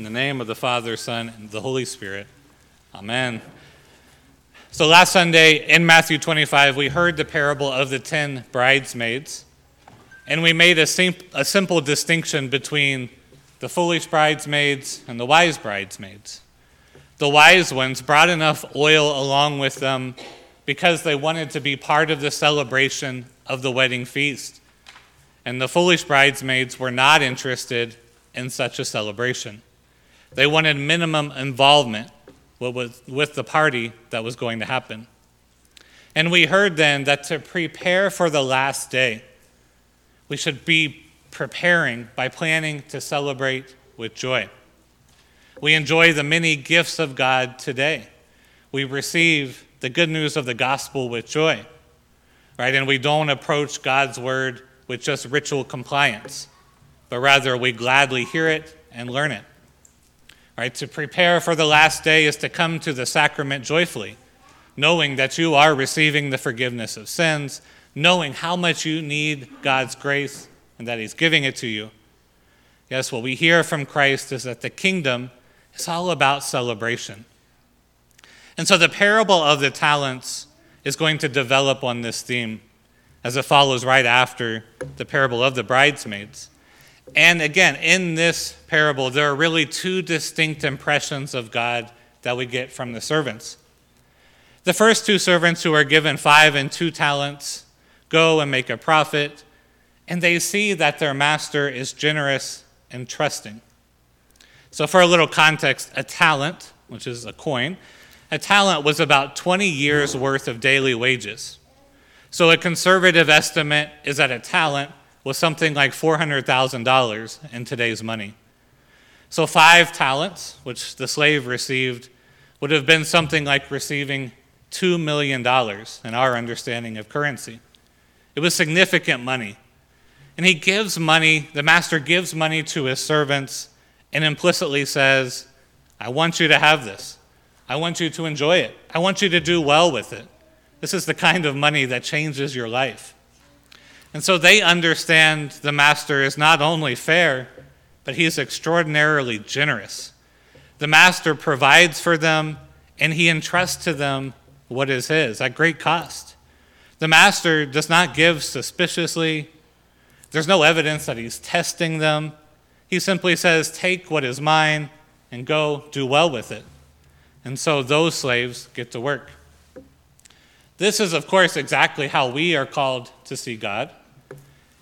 In the name of the Father, Son, and the Holy Spirit. Amen. So last Sunday in Matthew 25, we heard the parable of the ten bridesmaids, and we made a, sim- a simple distinction between the foolish bridesmaids and the wise bridesmaids. The wise ones brought enough oil along with them because they wanted to be part of the celebration of the wedding feast. And the foolish bridesmaids were not interested in such a celebration. They wanted minimum involvement with the party that was going to happen. And we heard then that to prepare for the last day, we should be preparing by planning to celebrate with joy. We enjoy the many gifts of God today. We receive the good news of the gospel with joy, right? And we don't approach God's word with just ritual compliance, but rather we gladly hear it and learn it. Right? To prepare for the last day is to come to the sacrament joyfully, knowing that you are receiving the forgiveness of sins, knowing how much you need God's grace and that He's giving it to you. Yes, what we hear from Christ is that the kingdom is all about celebration. And so the parable of the talents is going to develop on this theme as it follows right after the parable of the bridesmaids. And again, in this parable, there are really two distinct impressions of God that we get from the servants. The first two servants who are given five and two talents go and make a profit, and they see that their master is generous and trusting. So, for a little context, a talent, which is a coin, a talent was about 20 years worth of daily wages. So, a conservative estimate is that a talent was something like $400,000 in today's money. So, five talents, which the slave received, would have been something like receiving $2 million in our understanding of currency. It was significant money. And he gives money, the master gives money to his servants and implicitly says, I want you to have this. I want you to enjoy it. I want you to do well with it. This is the kind of money that changes your life. And so they understand the master is not only fair, but he's extraordinarily generous. The master provides for them, and he entrusts to them what is his at great cost. The master does not give suspiciously. There's no evidence that he's testing them. He simply says, Take what is mine and go do well with it. And so those slaves get to work. This is, of course, exactly how we are called to see God.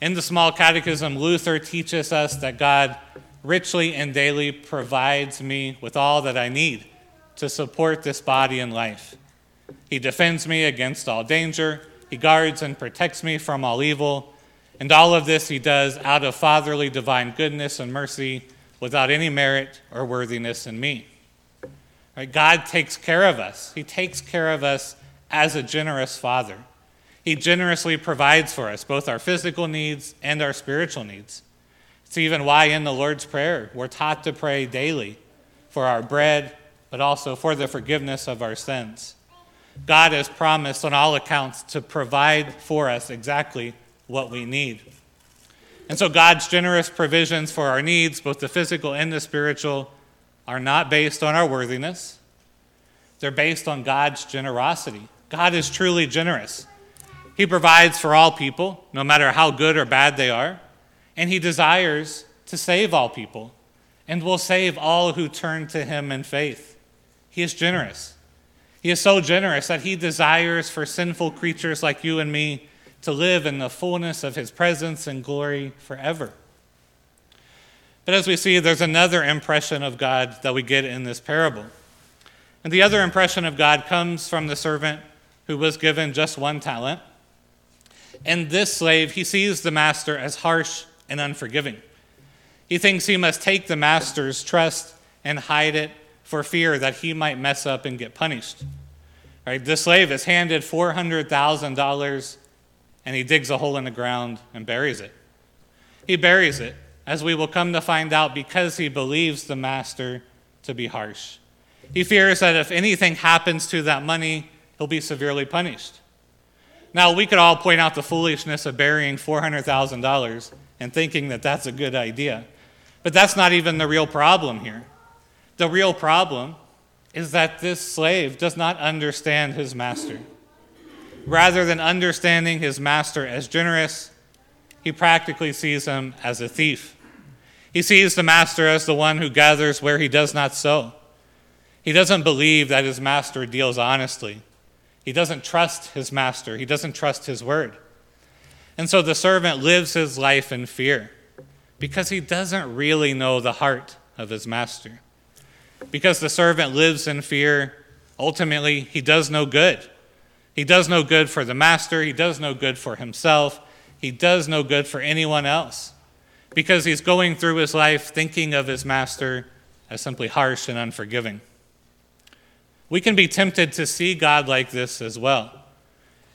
In the Small Catechism, Luther teaches us that God richly and daily provides me with all that I need to support this body and life. He defends me against all danger, He guards and protects me from all evil, and all of this He does out of fatherly divine goodness and mercy without any merit or worthiness in me. Right? God takes care of us, He takes care of us as a generous Father. He generously provides for us both our physical needs and our spiritual needs. It's even why in the Lord's Prayer we're taught to pray daily for our bread, but also for the forgiveness of our sins. God has promised on all accounts to provide for us exactly what we need. And so God's generous provisions for our needs, both the physical and the spiritual, are not based on our worthiness. They're based on God's generosity. God is truly generous. He provides for all people, no matter how good or bad they are, and He desires to save all people and will save all who turn to Him in faith. He is generous. He is so generous that He desires for sinful creatures like you and me to live in the fullness of His presence and glory forever. But as we see, there's another impression of God that we get in this parable. And the other impression of God comes from the servant who was given just one talent and this slave, he sees the master as harsh and unforgiving. He thinks he must take the master's trust and hide it for fear that he might mess up and get punished. Right? This slave is handed $400,000 and he digs a hole in the ground and buries it. He buries it, as we will come to find out, because he believes the master to be harsh. He fears that if anything happens to that money, he'll be severely punished. Now, we could all point out the foolishness of burying $400,000 and thinking that that's a good idea. But that's not even the real problem here. The real problem is that this slave does not understand his master. Rather than understanding his master as generous, he practically sees him as a thief. He sees the master as the one who gathers where he does not sow. He doesn't believe that his master deals honestly. He doesn't trust his master. He doesn't trust his word. And so the servant lives his life in fear because he doesn't really know the heart of his master. Because the servant lives in fear, ultimately, he does no good. He does no good for the master, he does no good for himself, he does no good for anyone else. Because he's going through his life thinking of his master as simply harsh and unforgiving. We can be tempted to see God like this as well.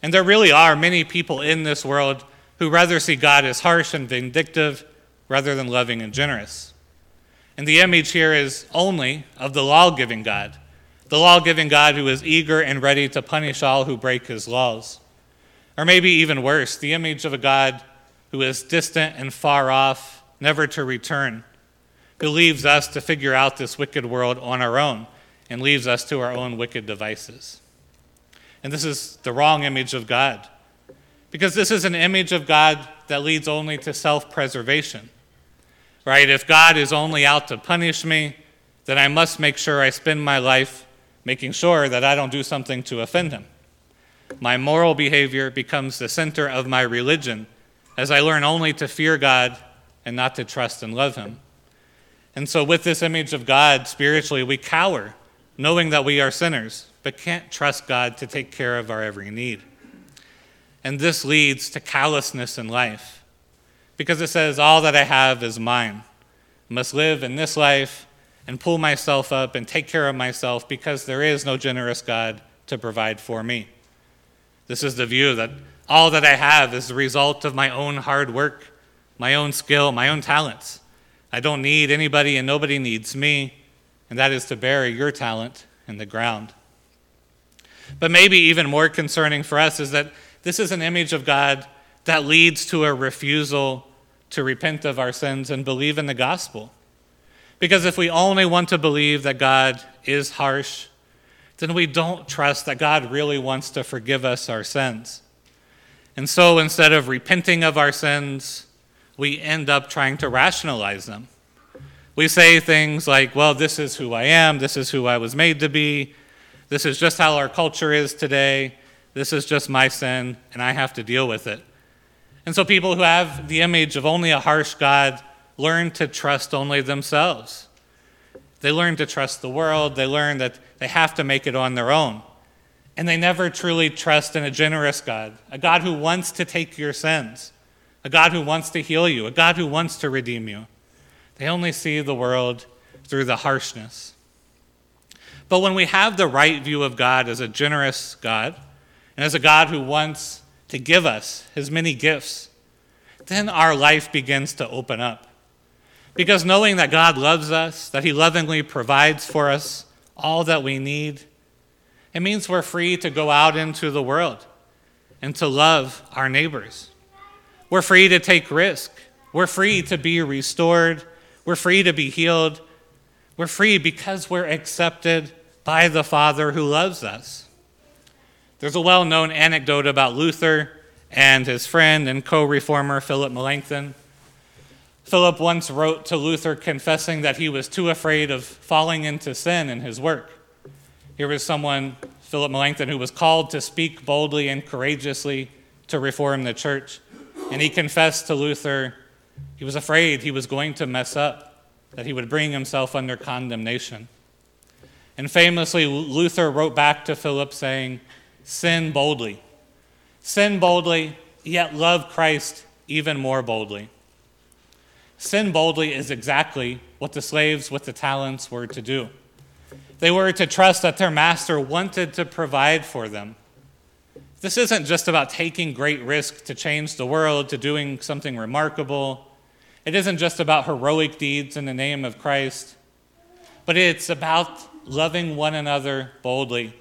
And there really are many people in this world who rather see God as harsh and vindictive rather than loving and generous. And the image here is only of the law giving God, the law giving God who is eager and ready to punish all who break his laws. Or maybe even worse, the image of a God who is distant and far off, never to return, who leaves us to figure out this wicked world on our own and leaves us to our own wicked devices. And this is the wrong image of God, because this is an image of God that leads only to self preservation right? If God is only out to punish me, then I must make sure I spend my life making sure that I don't do something to offend him. My moral behavior becomes the center of my religion as I learn only to fear God and not to trust and love him. And so, with this image of God spiritually, we cower, knowing that we are sinners, but can't trust God to take care of our every need. And this leads to callousness in life because it says, All that I have is mine. I must live in this life and pull myself up and take care of myself because there is no generous God to provide for me. This is the view that all that I have is the result of my own hard work, my own skill, my own talents. I don't need anybody and nobody needs me, and that is to bury your talent in the ground. But maybe even more concerning for us is that this is an image of God that leads to a refusal to repent of our sins and believe in the gospel. Because if we only want to believe that God is harsh, then we don't trust that God really wants to forgive us our sins. And so instead of repenting of our sins, we end up trying to rationalize them. We say things like, well, this is who I am, this is who I was made to be, this is just how our culture is today, this is just my sin, and I have to deal with it. And so people who have the image of only a harsh God learn to trust only themselves. They learn to trust the world, they learn that they have to make it on their own. And they never truly trust in a generous God, a God who wants to take your sins, a God who wants to heal you, a God who wants to redeem you. They only see the world through the harshness. But when we have the right view of God as a generous God, and as a God who wants to give us his many gifts, then our life begins to open up. Because knowing that God loves us, that he lovingly provides for us all that we need, it means we're free to go out into the world and to love our neighbors. We're free to take risk. We're free to be restored. We're free to be healed. We're free because we're accepted by the Father who loves us. There's a well known anecdote about Luther and his friend and co reformer Philip Melanchthon. Philip once wrote to Luther confessing that he was too afraid of falling into sin in his work. Here was someone, Philip Melanchthon, who was called to speak boldly and courageously to reform the church. And he confessed to Luther he was afraid he was going to mess up, that he would bring himself under condemnation. And famously, Luther wrote back to Philip saying, sin boldly. Sin boldly, yet love Christ even more boldly. Sin boldly is exactly what the slaves with the talents were to do. They were to trust that their master wanted to provide for them. This isn't just about taking great risk to change the world, to doing something remarkable. It isn't just about heroic deeds in the name of Christ, but it's about loving one another boldly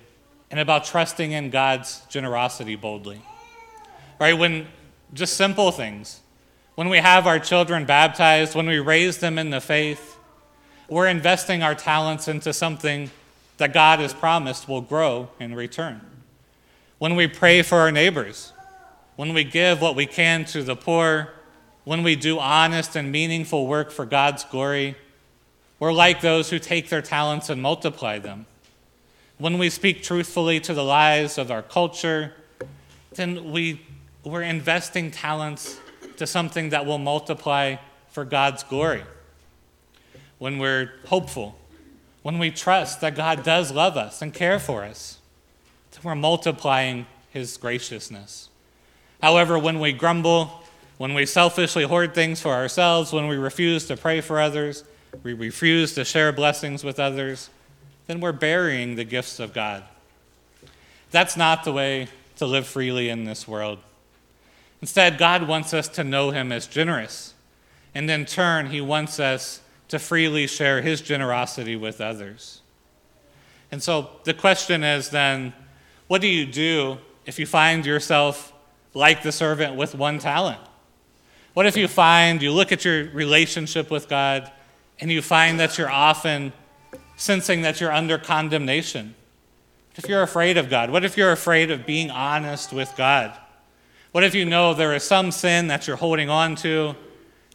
and about trusting in God's generosity boldly. Right? When just simple things, when we have our children baptized, when we raise them in the faith, we're investing our talents into something that God has promised will grow in return. When we pray for our neighbors, when we give what we can to the poor, when we do honest and meaningful work for God's glory, we're like those who take their talents and multiply them. When we speak truthfully to the lies of our culture, then we, we're investing talents to something that will multiply for God's glory. When we're hopeful, when we trust that God does love us and care for us, then we're multiplying His graciousness. However, when we grumble, when we selfishly hoard things for ourselves, when we refuse to pray for others, we refuse to share blessings with others, then we're burying the gifts of God. That's not the way to live freely in this world. Instead, God wants us to know Him as generous. And in turn, He wants us to freely share His generosity with others. And so the question is then what do you do if you find yourself like the servant with one talent? What if you find, you look at your relationship with God, and you find that you're often sensing that you're under condemnation? What if you're afraid of God? What if you're afraid of being honest with God? What if you know there is some sin that you're holding on to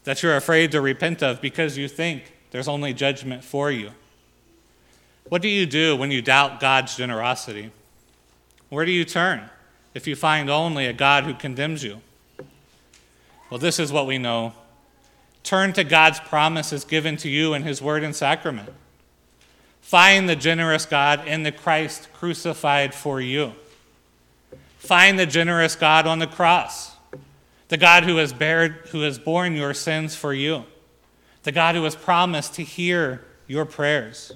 that you're afraid to repent of because you think there's only judgment for you? What do you do when you doubt God's generosity? Where do you turn if you find only a God who condemns you? Well, this is what we know. Turn to God's promises given to you in His Word and Sacrament. Find the generous God in the Christ crucified for you. Find the generous God on the cross, the God who has, bared, who has borne your sins for you, the God who has promised to hear your prayers.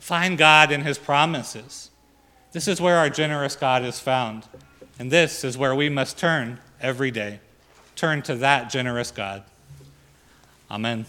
Find God in His promises. This is where our generous God is found, and this is where we must turn every day. Turn to that generous God. Amen.